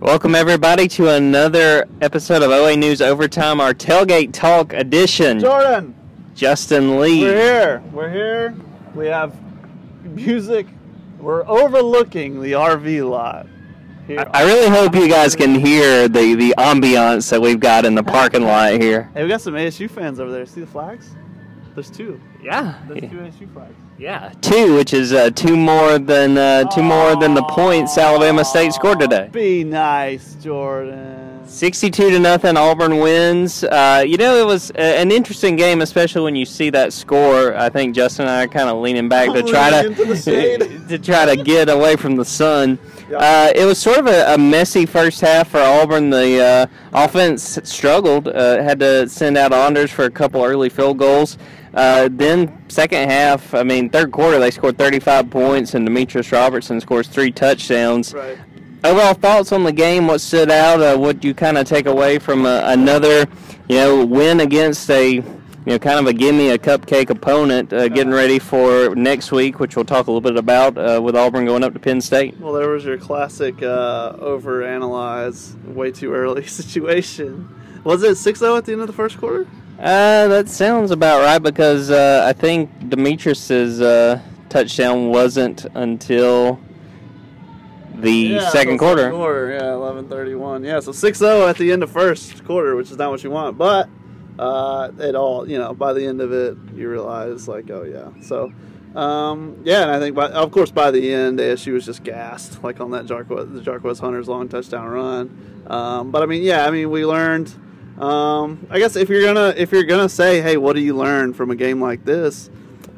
Welcome everybody to another episode of OA News Overtime, our tailgate talk edition. Jordan, Justin Lee. we're here. We're here. We have music. We're overlooking the RV lot. Here. I really hope you guys can hear the, the ambiance that we've got in the parking lot here. Hey, we got some ASU fans over there. See the flags? There's two. Yeah, There's two ASU flags. yeah, two, which is uh, two more than uh, two more than the points Alabama State scored today. Be nice, Jordan. 62 to nothing, Auburn wins. Uh, you know, it was a- an interesting game, especially when you see that score. I think Justin and I are kind of leaning back to try to Leaning into the shade. to try to get away from the sun. Yeah. Uh, it was sort of a, a messy first half for Auburn. The uh, offense struggled, uh, had to send out Anders for a couple early field goals. Uh, then second half, I mean third quarter, they scored 35 points, and Demetrius Robertson scores three touchdowns. Right. Overall thoughts on the game? What stood out? Uh, what you kind of take away from uh, another, you know, win against a, you know, kind of a gimme a cupcake opponent, uh, getting ready for next week, which we'll talk a little bit about uh, with Auburn going up to Penn State. Well, there was your classic uh, overanalyze, way too early situation. Was it 6 0 at the end of the first quarter? Uh, that sounds about right because uh, I think Demetrius's uh, touchdown wasn't until the Yeah, second quarter. quarter. Yeah, eleven thirty-one. Yeah, so 6-0 at the end of first quarter, which is not what you want. But uh, it all, you know, by the end of it, you realize like, oh yeah. So um, yeah, and I think, by, of course, by the end, ASU was just gassed, like on that Jarquez, the Jarquez Hunters long touchdown run. Um, but I mean, yeah, I mean, we learned. Um, I guess if you're gonna if you're gonna say, hey, what do you learn from a game like this?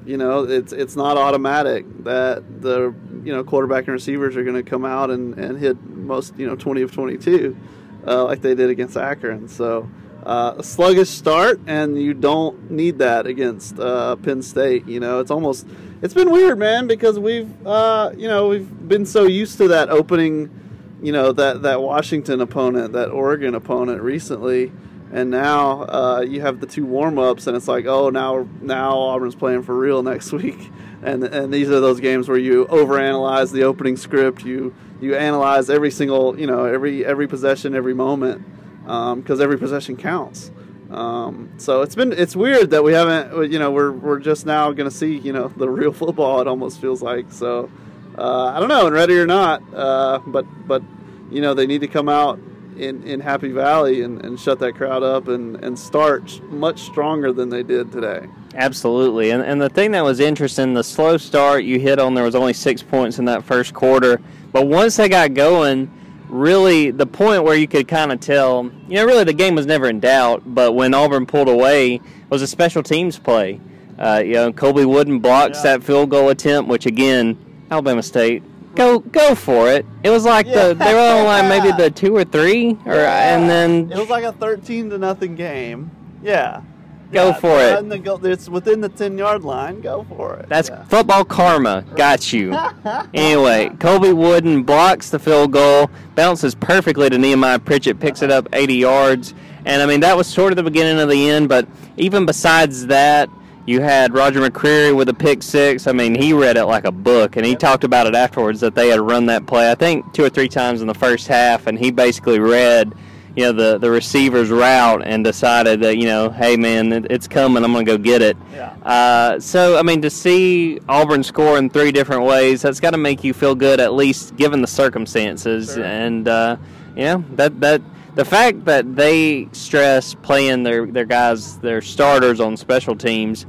you know, it's it's not automatic that the you know quarterback and receivers are going to come out and, and hit most you know 20 of 22 uh, like they did against Akron. So uh, a sluggish start, and you don't need that against uh, Penn State. You know, it's almost it's been weird, man, because we've uh, you know we've been so used to that opening, you know that that Washington opponent, that Oregon opponent recently and now uh, you have the two warm ups, and it's like, oh, now now Auburn's playing for real next week, and and these are those games where you overanalyze the opening script, you you analyze every single you know every every possession, every moment, because every possession counts. Um, so it's been it's weird that we haven't you know we're we're just now to see you know the real football. It almost feels like so. Uh, I don't know, and ready or not, uh, but but you know they need to come out in, in Happy Valley and, and shut that crowd up and, and start much stronger than they did today. Absolutely. And, and the thing that was interesting, the slow start you hit on, there was only six points in that first quarter. But once they got going, really the point where you could kind of tell, you know, really the game was never in doubt. But when Auburn pulled away, was a special teams play. Uh, you know, Colby Wooden blocks Yeah. that field goal attempt, which again, Alabama State. Go, go for it! It was like the they were on like maybe the two or three, or and then it was like a thirteen to nothing game. Yeah, Go Yeah, for it. the It's within the ten yard line. Go for it. That's Yeah. football karma. Got you. anyway, Colby Wooden blocks the field goal, bounces perfectly to Nehemiah Pritchett, picks it up 80 yards. And I mean, that was sort of the beginning of the end, but even besides that, you had Roger McCreary with a pick six. I mean, he read it like a book, and he talked about it afterwards that they had run that play, I think, two or three times in the first half, and he basically read you know the the receiver's route and decided that you know hey man it, it's coming i'm gonna go get it Yeah. uh, so i mean to see auburn score in three different ways that's got to make you feel good at least given the circumstances Sure. and uh, you know that that the fact that they stress playing their their guys their starters on special teams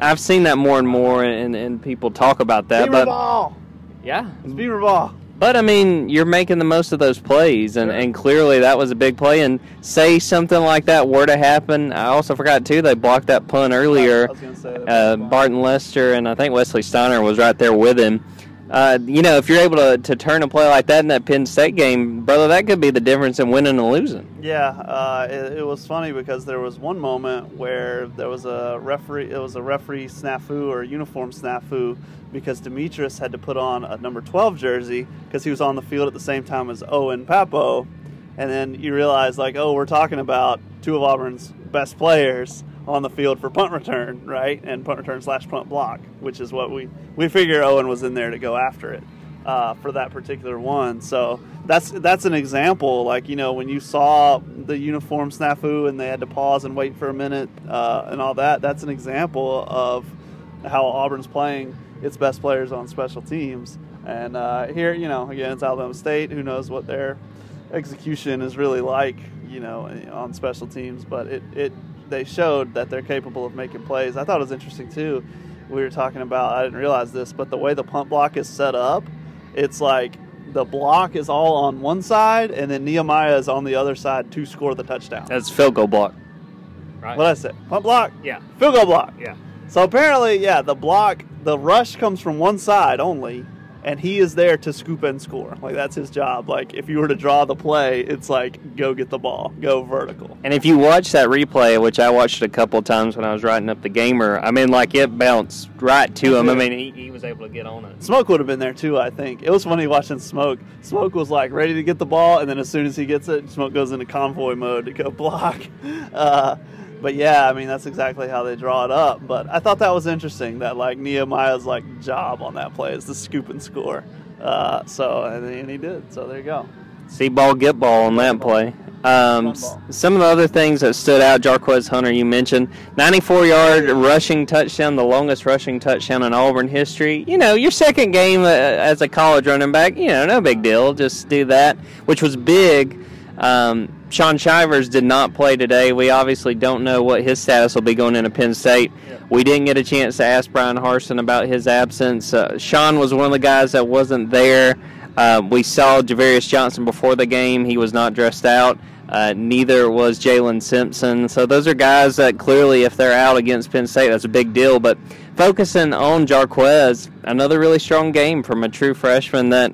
i've seen that more and more and, and people talk about that Beamer but ball. yeah It's Beamer ball. but I mean, you're making the most of those plays, and, Sure. and clearly that was a big play. And say something like that were to happen, I also forgot too. They blocked that punt earlier. I was gonna say that. Uh, Barton Lester and I think Wesley Steiner was right there with him. Uh, you know, if you're able to, to turn a play like that in that Penn State game, brother, that could be the difference in winning and losing. Yeah, uh, it, it was funny because there was one moment where there was a referee. It was a referee snafu or uniform snafu because Demetrius had to put on a number 12 jersey because he was on the field at the same time as Owen Pappoe, and then you realize like, oh, we're talking about two of Auburn's best players on the field for punt return, right? And punt return slash punt block, which is what we we figure Owen was in there to go after it. uh, for that particular one. So that's that's an example. Like you know, when you saw the uniform snafu and they had to pause and wait for a minute uh, and all that, that's an example of how Auburn's playing its best players on special teams. And uh, here, you know, again, it's Alabama State. Who knows what their execution is really like, you know, on special teams? But it, it they showed that they're capable of making plays. I thought it was interesting too. We were talking about. I didn't realize this, but the way the punt block is set up, it's like the block is all on one side, and then Nehemiah is on the other side to score the touchdown. That's field goal block. Right. What I say? Punt block. Yeah. Field goal block. Yeah. So apparently, yeah, the block, the rush comes from one side only, and he is there to scoop and score. Like that's his job. Like if you were to draw the play, it's like go get the ball, go vertical. And if you watch that replay, which I watched a couple times when I was writing up the gamer, I mean, like it bounced right to him. I mean, he, he was able to get on it. Smoke would have been there too, I think. It was funny watching Smoke. Smoke was like ready to get the ball, and then as soon as he gets it, Smoke goes into convoy mode to go block. Uh, but yeah, I mean that's exactly how they draw it up. But I thought that was interesting that like Nehemiah's like job on that play is to scoop and score. Uh, so and, and he did. So there you go. See ball, get ball on that play. Um, some of the other things that stood out, Jarquez Hunter, you mentioned, 94 yard rushing touchdown, the longest rushing touchdown in Auburn history. You know, your second game uh, as a college running back, you know, no big deal. Just do that, which was big. Um, Shaun Shivers did not play today. We obviously don't know what his status will be going into Penn State. We didn't get a chance to ask Bryan Harsin about his absence. Uh, Shaun was one of the guys that wasn't there. Uh, we saw Ja'Varrius Johnson before the game. He was not dressed out. Uh, neither was Jaylin Simpson. So those are guys that clearly, if they're out against Penn State, that's a big deal. But focusing on Jarquez, another really strong game from a true freshman that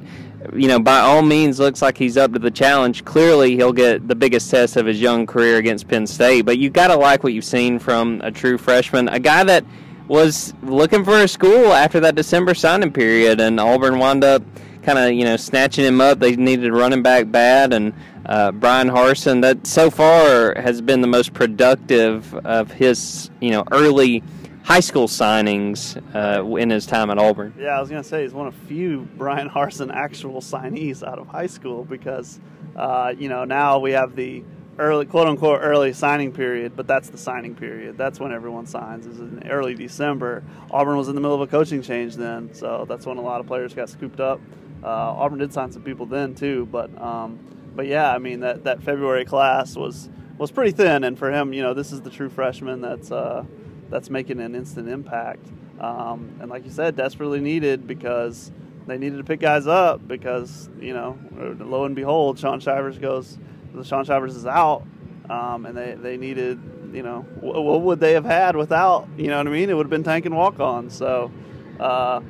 you know, by all means, looks like he's up to the challenge. Clearly, he'll get the biggest test of his young career against Penn State. But you got to like what you've seen from a true freshman, a guy that was looking for a school after that December signing period, and Auburn wound up kind of you know snatching him up. They needed a running back bad, and uh, Bryan Harsin that so far has been the most productive of his you know early high school signings uh, in his time at Auburn. Yeah, I was gonna say he's one of few Brian Harsin actual signees out of high school because uh, you know now we have the early quote unquote early signing period, but that's the signing period. That's when everyone signs is in early December. Auburn was in the middle of a coaching change then, so that's when a lot of players got scooped up. Uh, Auburn did sign some people then too, but um, but yeah, I mean that that February class was was pretty thin, and for him, you know, this is the true freshman that's uh, that's making an instant impact. Um, and like you said, desperately needed because they needed to pick guys up because you know, lo and behold, Shaun Shivers goes, the Shaun Shivers is out, um, and they they needed you know what, what would they have had without you know what I mean? It would have been tank and walk on. So uh,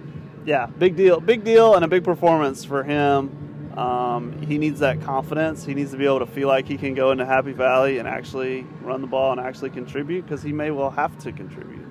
yeah, big deal, big deal, and a big performance for him. Um, he needs that confidence. He needs to be able to feel like he can go into Happy Valley and actually run the ball and actually contribute because he may well have to contribute.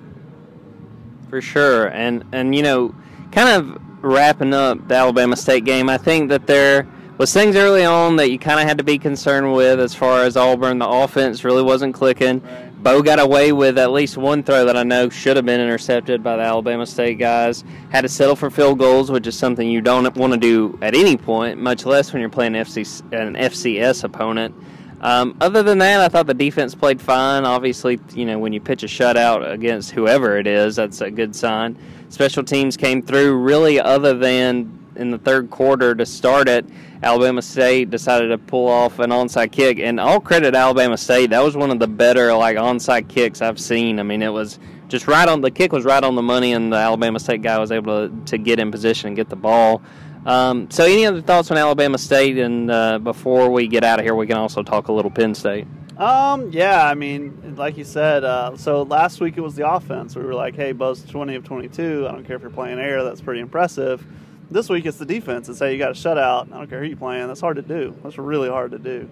For sure, and and you know, kind of wrapping up the Alabama State game, I think that there was things early on that you kind of had to be concerned with as far as Auburn. The offense really wasn't clicking. Right. Bo got away with at least one throw that I know should have been intercepted by the Alabama State guys. Had to settle for field goals, which is something you don't want to do at any point, much less when you're playing an FCS opponent. Um, other than that, I thought the defense played fine. Obviously, you know when you pitch a shutout against whoever it is, that's a good sign. Special teams came through. Really, other than in the third quarter to start it, Alabama State decided to pull off an onside kick, and all credit Alabama State. That was one of the better like onside kicks I've seen. I mean, it was just right on the kick was right on the money, and the Alabama State guy was able to, to get in position and get the ball. Um, so, any other thoughts on Alabama State? And uh, before we get out of here, we can also talk a little Penn State. Um, yeah, I mean, like you said, uh, so last week it was the offense. We were like, hey, Bo's 20 of 22. I don't care if you're playing air, that's pretty impressive. This week it's the defense. It's hey, you got a shutout. I don't care who you playing. That's hard to do. That's really hard to do.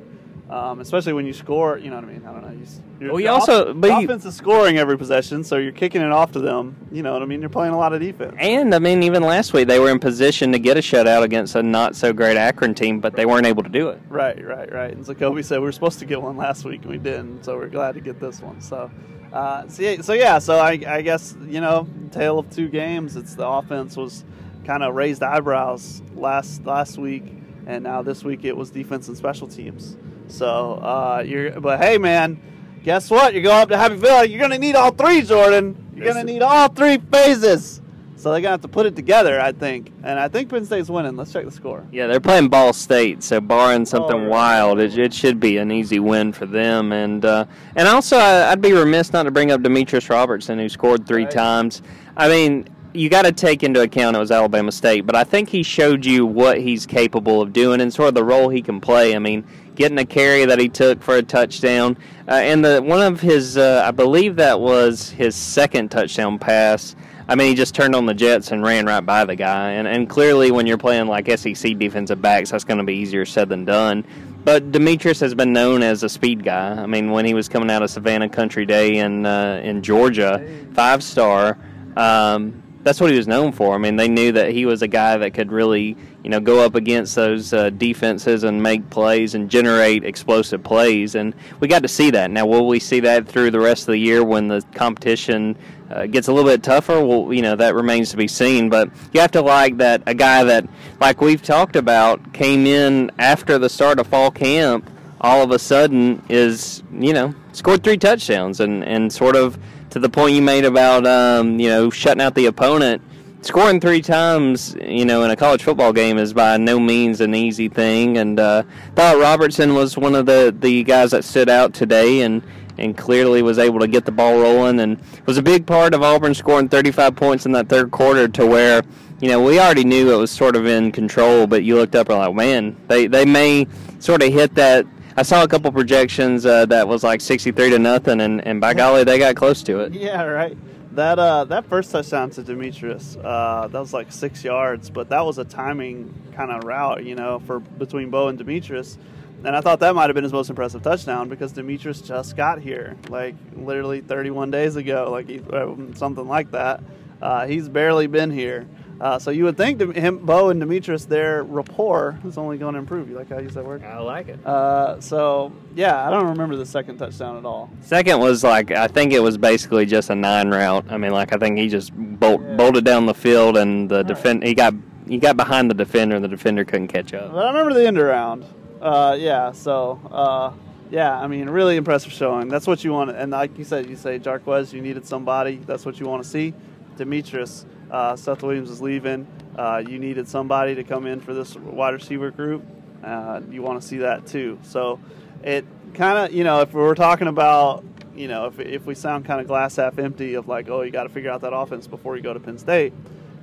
Um, especially when you score, you know what I mean. I don't know. You, you're, Well, you also- off- but offense is scoring every possession, so you're kicking it off to them. You know what I mean. You're playing a lot of defense. And I mean, even last week they were in position to get a shutout against a not so great Akron team, but they weren't able to do it. Right, right, right. And so Kobe said we were supposed to get one last week and we didn't, so we're glad to get this one. So, uh, so, yeah, so yeah, so I, I guess you know, tale of two games. It's the offense was kind of raised eyebrows last last week, and now this week it was defense and special teams. So uh, you're, but hey, man, guess what? You're going up to Happy Valley. You're gonna need all three, Jordan. You're gonna need all three phases. So they're gonna have to put it together, I think. And I think Penn State's winning. Let's check the score. Yeah, they're playing Ball State, so barring something Oh, wild, it, it should be an easy win for them. And uh, and also, I, I'd be remiss not to bring up Demetrius Robertson, who scored three Right. times. I mean, you got to take into account it was Alabama State, but I think he showed you what he's capable of doing and sort of the role he can play. I mean, getting a carry that he took for a touchdown, uh, and the one of his, uh, I believe that was his second touchdown pass. I mean, he just turned on the Jets and ran right by the guy. And, and clearly, when you're playing like SEC defensive backs, that's going to be easier said than done. But Demetrius has been known as a speed guy. I mean, when he was coming out of Savannah Country Day in uh, in Georgia, five star. Um, that's what he was known for. I mean, they knew that he was a guy that could really, you know, go up against those uh, defenses and make plays and generate explosive plays. And we got to see that. Now, will we see that through the rest of the year when the competition uh, gets a little bit tougher? Well, you know, that remains to be seen. But you have to like that a guy that, like we've talked about, came in after the start of fall camp. All of a sudden, is you know scored three touchdowns and and sort of to the point you made about um, you know shutting out the opponent. Scoring three times, you know, in a college football game is by no means an easy thing. And uh, thought Robertson was one of the, the guys that stood out today, and and clearly was able to get the ball rolling, and was a big part of Auburn scoring 35 points in that third quarter to where. You know, we already knew it was sort of in control, but you looked up and like, man, they, they may sort of hit that I saw a couple projections uh, that was like 63 to nothing, and, and by golly, they got close to it. Yeah, right. That uh, that first touchdown to Demetrius, uh, that was like six yards, but that was a timing kind of route, you know, for between Bo and Demetrius. And I thought that might have been his most impressive touchdown because Demetrius just got here, like literally 31 days ago, like he, uh, something like that. Uh, he's barely been here. Uh, so you would think Dem- him, Bo and Demetrius, their rapport is only going to improve. You like how I use that word? I like it. Uh, so yeah, I don't remember the second touchdown at all. Second was like I think it was basically just a nine route. I mean, like I think he just bolt, Yeah. bolted down the field, and the defend he got he got behind the defender, and the defender couldn't catch up. But I remember the end around. Uh, yeah, so uh, yeah, I mean, really impressive showing. That's what you want. And like you said, you say Jarquez, you needed somebody. That's what you want to see. Demetrius, uh, Seth Williams is leaving. Uh, you needed somebody to come in for this wide receiver group. Uh, you want to see that too. So it kind of, you know, if we're talking about, you know, if, if we sound kind of glass half empty of like, oh, you got to figure out that offense before you go to Penn State,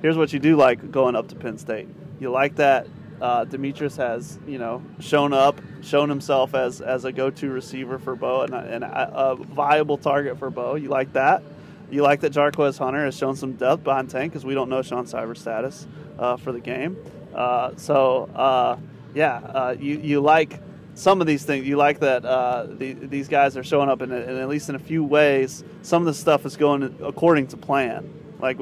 here's what you do like going up to Penn State. You like that uh, Demetrius has, you know, shown up, shown himself as, as a go-to receiver for Bo and, a, and a, a viable target for Bo. You like that. You like that Jarquez Hunter has shown some depth behind Tank because we don't know Shaun Shivers' status uh, for the game. Uh, so, uh, yeah, uh, you, you like some of these things. You like that uh, the, these guys are showing up in at least in a few ways. Some of the stuff is going according to plan. Like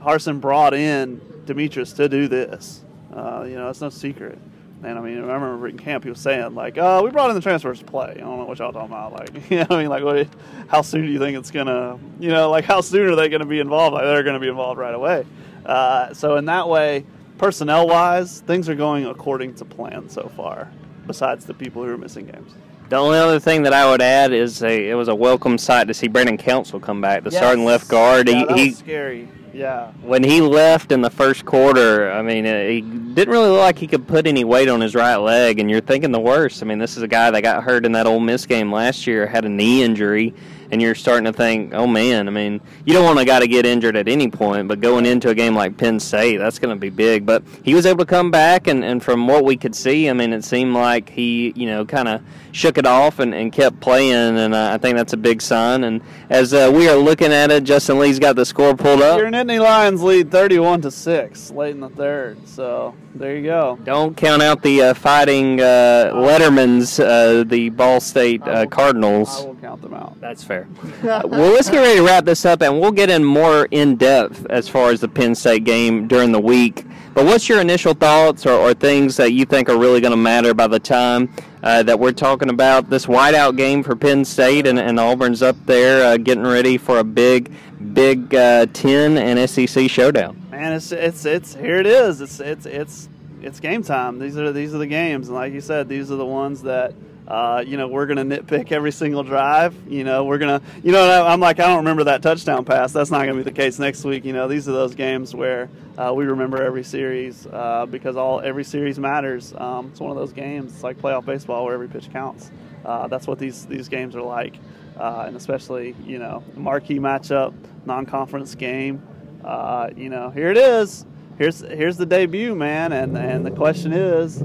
Harsin brought in Demetrius to do this. You know, it's no secret. And I mean, I remember in camp he was saying like, "Oh, we brought in the transfers to play." I don't know what y'all talking about. Like, you know, I mean, like, what? How soon do you think it's gonna? You know, like, how soon are they gonna be involved? Like, they're gonna be involved right away. Uh, so in that way, personnel wise, things are going according to plan so far. Besides the people who are missing games. The only other thing that I would add is a, it was a welcome sight to see Brandon Council come back, the starting left guard. Yeah, he, that he was scary. Yeah. when he left in the first quarter, I mean, uh, he didn't really look like he could put any weight on his right leg, and you're thinking the worst. I mean, this is a guy that got hurt in that Ole Miss game last year, had a knee injury, and you're starting to think, oh man, I mean, you don't want a guy to get injured at any point, but going into a game like Penn State, that's going to be big. But he was able to come back, and, and from what we could see, I mean, it seemed like he, you know, kind of shook it off and, and kept playing, and uh, I think that's a big sign. And as uh, we are looking at it, Justin Lee's got the score pulled up. Your Nittany Lions lead 31 to 6 late in the third. So there you go. Don't count out the uh, fighting uh, Lettermans, uh, the Ball State uh, Cardinals. I will count them out. That's fair. well, let's get ready to wrap this up, and we'll get in more in depth as far as the Penn State game during the week. But what's your initial thoughts or, or things that you think are really going to matter by the time uh, that we're talking about this whiteout game for Penn State and, and Auburn's up there uh, getting ready for a big, big uh, 10 and SEC showdown? Man, it's it's it's here it is. It's it's it's it's game time. These are these are the games, and like you said, these are the ones that uh, you know we're gonna nitpick every single drive. You know we're gonna you know I'm like I don't remember that touchdown pass. That's not gonna be the case next week. You know these are those games where uh, we remember every series uh, because all every series matters. Um, it's one of those games. It's like playoff baseball where every pitch counts. Uh, that's what these these games are like, uh, and especially you know marquee matchup, non-conference game. Uh, you know here it is here's here's the debut, man, and and the question is,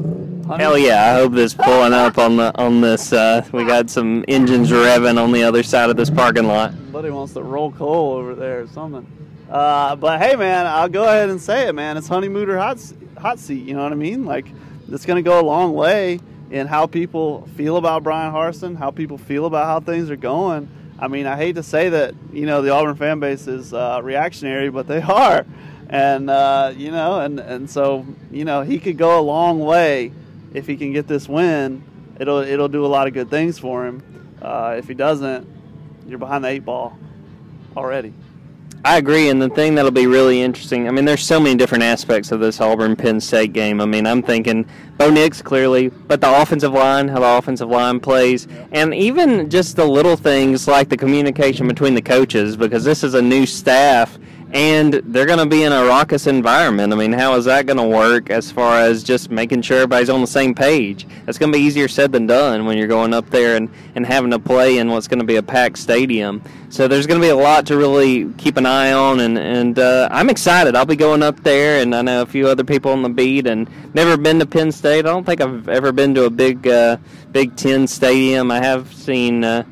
hell yeah! I hope this pulling up on the on this. Uh, we got some engines revving on the other side of this parking lot. Somebody wants to roll coal over there or something. Uh, but hey, man, I'll go ahead and say it, man. It's honeymoon hot hot seat. You know what I mean? Like it's going to go a long way in how people feel about Bryan Harsin, how people feel about how things are going. I mean, I hate to say that you know the Auburn fan base is uh, reactionary, but they are and uh, you know, and and so you know, he could go a long way if he can get this win. It'll it'll do a lot of good things for him. Uh, if he doesn't, you're behind the eight ball already. I agree, and the thing that'll be really interesting. I mean, there's so many different aspects of this Auburn Penn State game. I mean, I'm thinking Bo Nix clearly, but the offensive line, how the offensive line plays, and even just the little things like the communication between the coaches, because this is a new staff and they're going to be in a raucous environment. I mean, how is that going to work as far as just making sure everybody's on the same page? That's going to be easier said than done when you're going up there and, and having to play in what's going to be a packed stadium. So there's going to be a lot to really keep an eye on, and, and uh, I'm excited. I'll be going up there, and I know a few other people on the beat, and never been to Penn State. I don't think I've ever been to a big uh, Big Ten stadium. I have seen. Uh,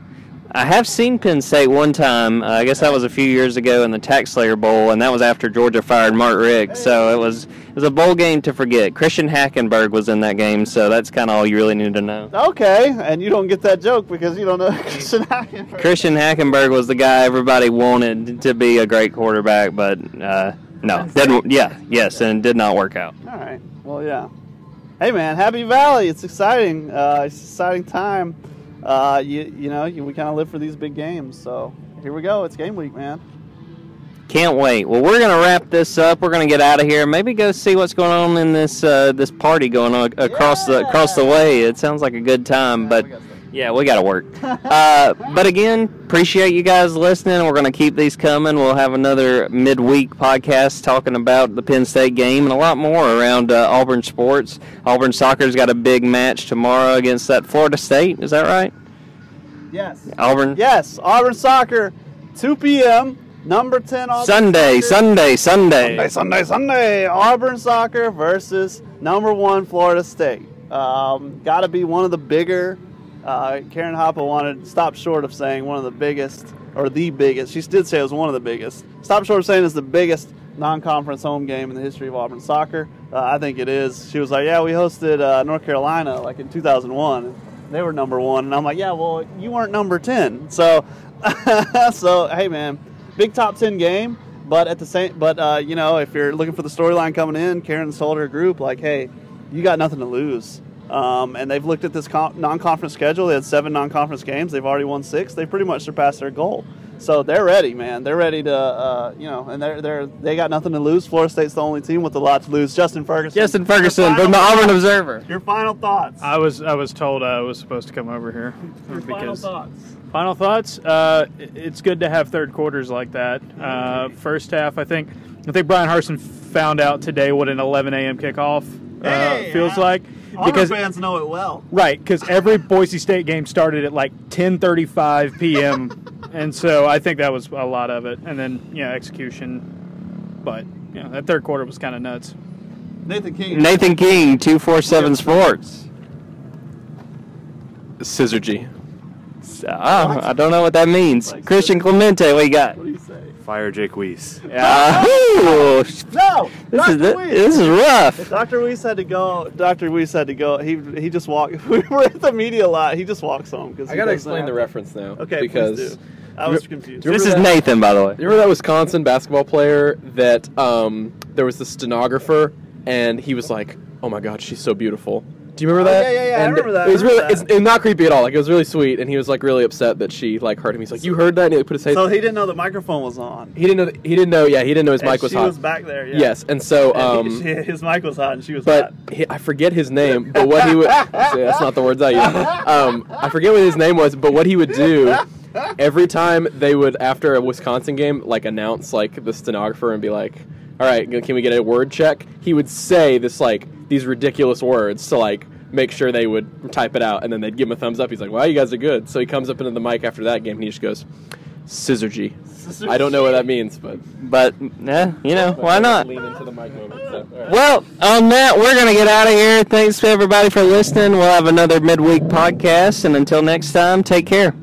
I have seen Penn State one time. Uh, I guess that was a few years ago in the TaxSlayer Bowl, and that was after Georgia fired Mark Richt. So it was it was a bowl game to forget. Christian Hackenberg was in that game, so that's kind of all you really need to know. Okay, and you don't get that joke because you don't know Christian Hackenberg. Christian Hackenberg was the guy everybody wanted to be a great quarterback, but uh, no, didn't. Yeah, yes, and did not work out. All right. Well, yeah. Hey, man, Happy Valley. It's exciting. Uh, it's exciting time uh, you you know we kind of live for these big games. So here we go. It's game week, man. Can't wait. Well, we're gonna wrap this up. We're gonna get out of here. Maybe go see what's going on in this uh, this party going on across yeah. the across the way. It sounds like a good time, yeah, but yeah, we got to work. uh, but again, appreciate you guys listening. We're going to keep these coming. We'll have another midweek podcast talking about the Penn State game and a lot more around uh, Auburn sports. Auburn soccer's got a big match tomorrow against that Florida State. Is that right? Yes. Auburn. Yes, Auburn soccer, 2 p.m. Number 10 Auburn Sunday, soccer. Sunday, Sunday. Sunday, Sunday, Sunday. Auburn soccer versus number one Florida State. Um, got to be one of the bigger uh, Karen Hoppa wanted stop short of saying one of the biggest or the biggest. She did say it was one of the biggest. Stop short of saying it's the biggest non-conference home game in the history of Auburn soccer. Uh, I think it is. She was like, "Yeah, we hosted uh, North Carolina like in 2001. They were number one." And I'm like, "Yeah, well, you weren't number 10." So, so hey, man, big top 10 game. But at the same, but uh, you know, if you're looking for the storyline coming in, Karen told her group like, "Hey, you got nothing to lose." Um, and they've looked at this non-conference schedule. They had seven non-conference games. They've already won six. They pretty much surpassed their goal. So they're ready, man. They're ready to, uh, you know, and they're they're they got nothing to lose. Florida State's the only team with a lot to lose. Justin Ferguson. Justin Ferguson from the Auburn Observer. Your final thoughts. I was I was told I was supposed to come over here. Your final thoughts. Final thoughts. Uh, it's good to have third quarters like that. Uh, first half, I think I think Bryan Harsin found out today what an 11 a.m. kickoff uh, hey, feels like because fans know it well. Right, because every Boise State game started at like 10:35 p.m. and so I think that was a lot of it. And then yeah, execution. But yeah, that third quarter was kind of nuts. Nathan King. Nathan King, two four seven Sports. Syzygy. Oh, I don't know what that means. Christian Clemente, what you got? What do you say? Fire Jake Weiss. Yeah. no, this Dr. is this is rough. Dr. Weiss had to go. Dr. Weiss had to go. He he just walked. We were at the media lot. He just walks home because I gotta explain the reference now. Okay, because I was confused. This is that, Nathan, by the way. Remember that Wisconsin basketball player that um, there was the stenographer, and he was like, "Oh my God, she's so beautiful." Do you remember Oh, that? yeah, yeah, yeah, I And remember that, It was really, it's, it's not creepy at all. Like it was really sweet, and he was like really upset that she like heard him. He's like, "You heard that?" And he put his face. So he didn't know the microphone was on. he didn't know. He didn't know. Yeah, he didn't know his And mic was she hot. was back there. Yeah. Yes, and so And um, he- his mic was hot, and she was but hot. he, I forget his name. But what he would that's not the words I use. Um, I forget what his name was, but what he would do every time they would after a Wisconsin game like announce like the stenographer and be like, "All right, can we get a word check?" He would say this like these ridiculous words to like make sure they would type it out, and then they'd give him a thumbs up. He's like, "Wow, you guys are good." So he comes up into the mic after that game and he just goes, "Syzygy." I don't know what that means, but But yeah, you know why not? Lean into the mic moment. So, all right. Well, on that, we're going to get out of here. Thanks to everybody for listening. We'll have another midweek podcast. And until next time, take care.